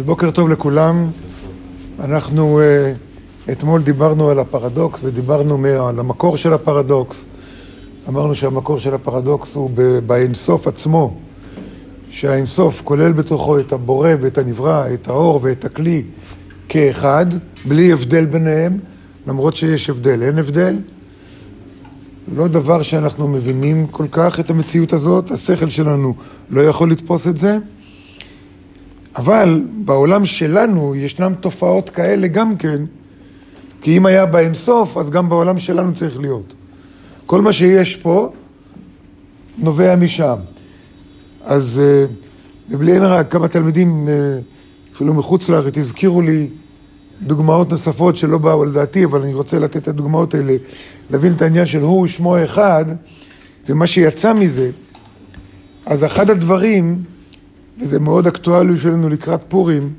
אז בוקר טוב לכולם. אנחנו uh, אתמול דיברנו על הפרדוקס ודיברנו על המקור של הפרדוקס. אמרנו שהמקור של הפרדוקס הוא באינסוף עצמו, שהאינסוף כולל בתוכו את הבורא ואת הנברא, את האור ואת הכלי כאחד, בלי הבדל ביניהם, למרות שיש הבדל. אין הבדל. לא דבר שאנחנו מבינים כל כך את המציאות הזאת, השכל שלנו לא יכול לתפוס את זה. אבל בעולם שלנו ישנן תופעות כאלה גם כן, כי אם היה באינסוף, אז גם בעולם שלנו צריך להיות. כל מה שיש פה נובע משם. אז אה, בלי עין הרע, כמה תלמידים, אה, אפילו מחוץ לארץ, הזכירו לי דוגמאות נוספות שלא באו לדעתי, אבל אני רוצה לתת את הדוגמאות האלה, להבין את העניין של הוא שמו אחד, ומה שיצא מזה. אז אחד הדברים וזה מאוד אקטואלי בשבילנו לקראת פורים.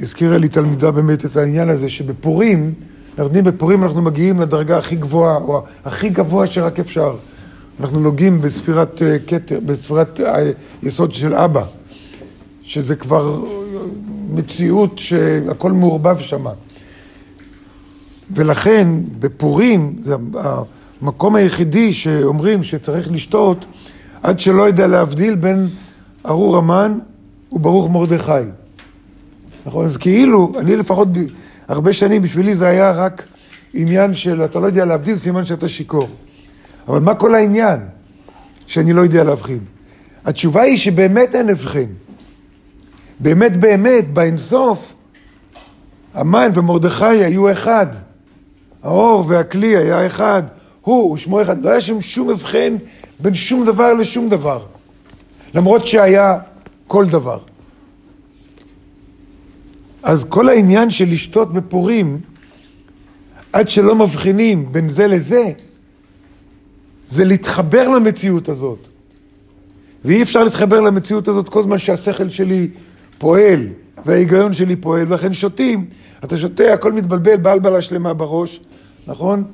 הזכירה לי תלמידה באמת את העניין הזה, שבפורים, אנחנו יודעים, בפורים אנחנו מגיעים לדרגה הכי גבוהה, או הכי גבוה שרק אפשר. אנחנו נוגעים בספירת אה, כתר, בספירת היסוד אה, של אבא, שזה כבר מציאות שהכל מעורבב שם. ולכן בפורים זה המקום היחידי שאומרים שצריך לשתות עד שלא יודע להבדיל בין ארור המן וברוך מרדכי. נכון? אז כאילו, אני לפחות הרבה שנים, בשבילי זה היה רק עניין של, אתה לא יודע להבדיל, סימן שאתה שיכור. אבל מה כל העניין שאני לא יודע להבחין? התשובה היא שבאמת אין הבחין. באמת באמת, באינסוף, המן ומרדכי היו אחד. האור והכלי היה אחד. הוא ושמו אחד. לא היה שם שום הבחן בין שום דבר לשום דבר. למרות שהיה כל דבר. אז כל העניין של לשתות בפורים, עד שלא מבחינים בין זה לזה, זה להתחבר למציאות הזאת. ואי אפשר להתחבר למציאות הזאת כל זמן שהשכל שלי פועל וההיגיון שלי פועל, ולכן שותים. אתה שותה, הכל מתבלבל, בלבלה שלמה בראש, נכון?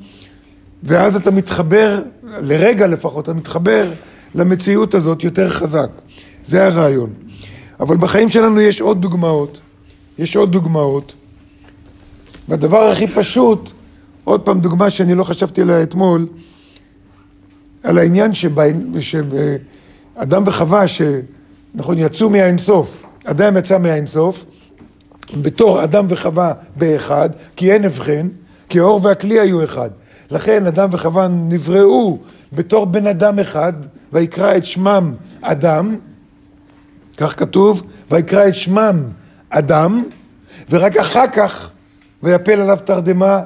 ואז אתה מתחבר, לרגע לפחות, אתה מתחבר למציאות הזאת יותר חזק. זה הרעיון. אבל בחיים שלנו יש עוד דוגמאות. יש עוד דוגמאות. והדבר הכי פשוט, עוד פעם דוגמה שאני לא חשבתי עליה אתמול, על העניין שאדם וחווה, שנכון, יצאו מהאינסוף, אדם יצא מהאינסוף, בתור אדם וחווה באחד, כי אין הבחן, כי האור והכלי היו אחד. לכן אדם וחווה נבראו בתור בן אדם אחד, ויקרא את שמם אדם, כך כתוב, ויקרא את שמם אדם, ורק אחר כך ויפל עליו תרדמה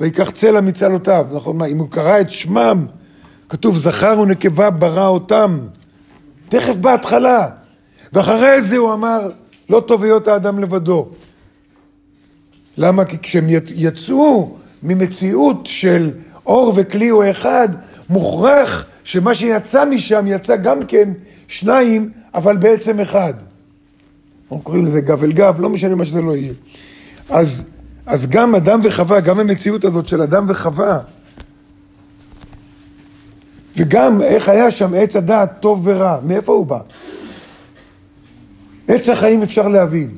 ויקח צלע מצלותיו. נכון, מה, אם הוא קרא את שמם, כתוב זכר ונקבה ברא אותם. תכף בהתחלה. ואחרי זה הוא אמר, לא טוב היות האדם לבדו. למה? כי כשהם יצאו ממציאות של אור וכלי הוא אחד, מוכרח שמה שיצא משם יצא גם כן שניים, אבל בעצם אחד. אנחנו קוראים לזה גב אל גב, לא משנה מה שזה לא יהיה. אז, אז גם אדם וחווה, גם המציאות הזאת של אדם וחווה, וגם איך היה שם עץ הדעת טוב ורע, מאיפה הוא בא? עץ החיים אפשר להבין.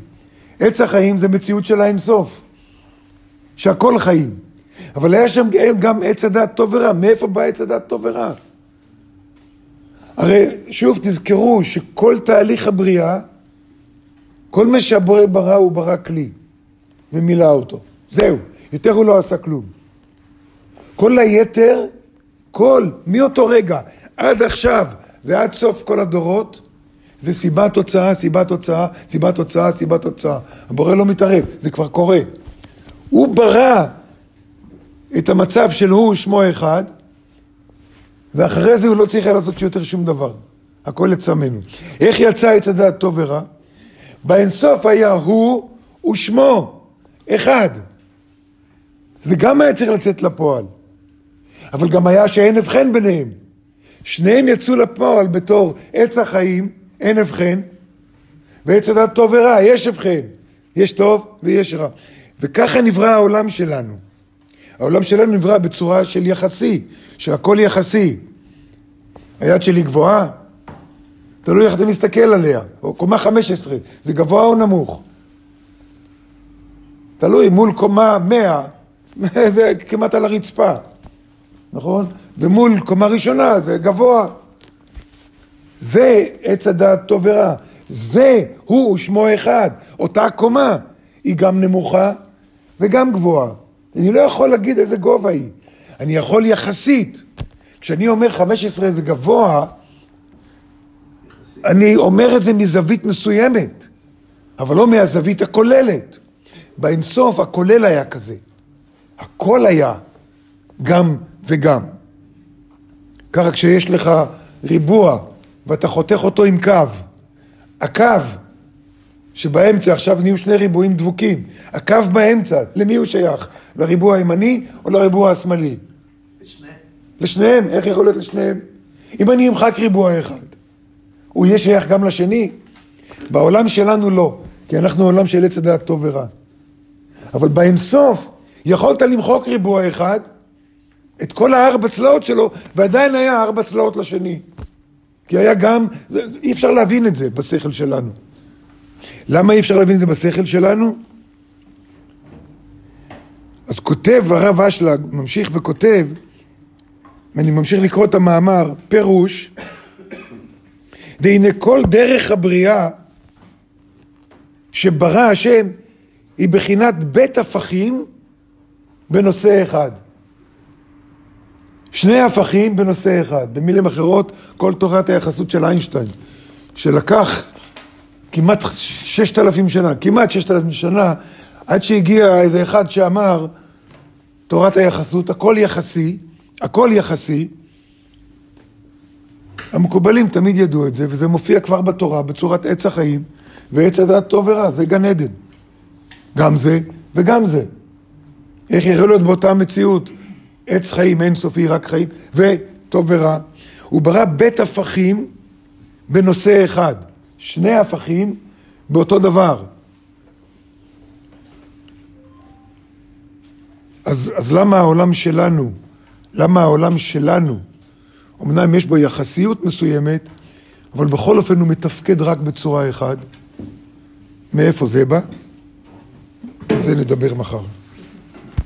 עץ החיים זה מציאות של האינסוף, שהכל חיים. אבל היה שם גם עץ הדעת טוב ורע, מאיפה בא עץ הדעת טוב ורע? הרי שוב תזכרו שכל תהליך הבריאה, כל מה שהבורא ברא הוא ברא כלי ומילא אותו. זהו, יותר הוא לא עשה כלום. כל היתר, כל, מאותו רגע עד עכשיו ועד סוף כל הדורות, זה סיבה תוצאה, סיבה תוצאה, סיבה תוצאה, סיבה תוצאה. הבורא לא מתערב, זה כבר קורה. הוא ברא את המצב של הוא שמו אחד, ואחרי זה הוא לא צריך היה לעשות יותר שום דבר. הכל לצמנו. איך יצא עץ הדעת טוב ורע? באינסוף היה הוא ושמו, אחד. זה גם היה צריך לצאת לפועל. אבל גם היה שאין הבחן ביניהם. שניהם יצאו לפועל בתור עץ החיים, אין הבחן, ועץ הדעת טוב ורע, יש הבחן. יש טוב ויש רע. וככה נברא העולם שלנו. העולם שלנו נברא בצורה של יחסי, שהכל יחסי. היד שלי גבוהה, תלוי איך אתה מסתכל עליה. או קומה 15, זה גבוה או נמוך? תלוי, מול קומה 100, זה כמעט על הרצפה, נכון? ומול קומה ראשונה זה גבוה. זה עץ הדעת טוב ורע. זה הוא שמו אחד. אותה קומה היא גם נמוכה וגם גבוהה. אני לא יכול להגיד איזה גובה היא. אני יכול יחסית. כשאני אומר 15 זה גבוה, אני אומר את זה מזווית מסוימת, אבל לא מהזווית הכוללת. באינסוף הכולל היה כזה. הכל היה גם וגם. ככה כשיש לך ריבוע ואתה חותך אותו עם קו, הקו שבאמצע, עכשיו נהיו שני ריבועים דבוקים, הקו באמצע, למי הוא שייך? לריבוע הימני או לריבוע השמאלי? לשניהם. לשניהם? איך יכול להיות לשניהם? אם אני אמחק ריבוע אחד, הוא יהיה שייך גם לשני? בעולם שלנו לא, כי אנחנו עולם של עץ הדעת טוב ורע. אבל באינסוף יכולת למחוק ריבוע אחד, את כל הארבע צלעות שלו, ועדיין היה ארבע צלעות לשני. כי היה גם, אי אפשר להבין את זה בשכל שלנו. למה אי אפשר להבין את זה בשכל שלנו? אז כותב הרב אשלג, ממשיך וכותב, ואני ממשיך לקרוא את המאמר, פירוש, והנה כל דרך הבריאה שברא השם היא בחינת בית הפכים בנושא אחד. שני הפכים בנושא אחד. במילים אחרות, כל תורת היחסות של איינשטיין, שלקח כמעט ששת אלפים שנה, כמעט ששת אלפים שנה, עד שהגיע איזה אחד שאמר, תורת היחסות, הכל יחסי, הכל יחסי. המקובלים תמיד ידעו את זה, וזה מופיע כבר בתורה בצורת עץ החיים, ועץ הדעת טוב ורע, זה גן עדן. גם זה וגם זה. איך יכול להיות באותה מציאות עץ חיים אינסופי, רק חיים, וטוב ורע. הוא ברא בית הפכים בנושא אחד. שני הפכים באותו דבר. אז, אז למה העולם שלנו, למה העולם שלנו, אמנם יש בו יחסיות מסוימת, אבל בכל אופן הוא מתפקד רק בצורה אחת. מאיפה זה בא? על זה נדבר מחר.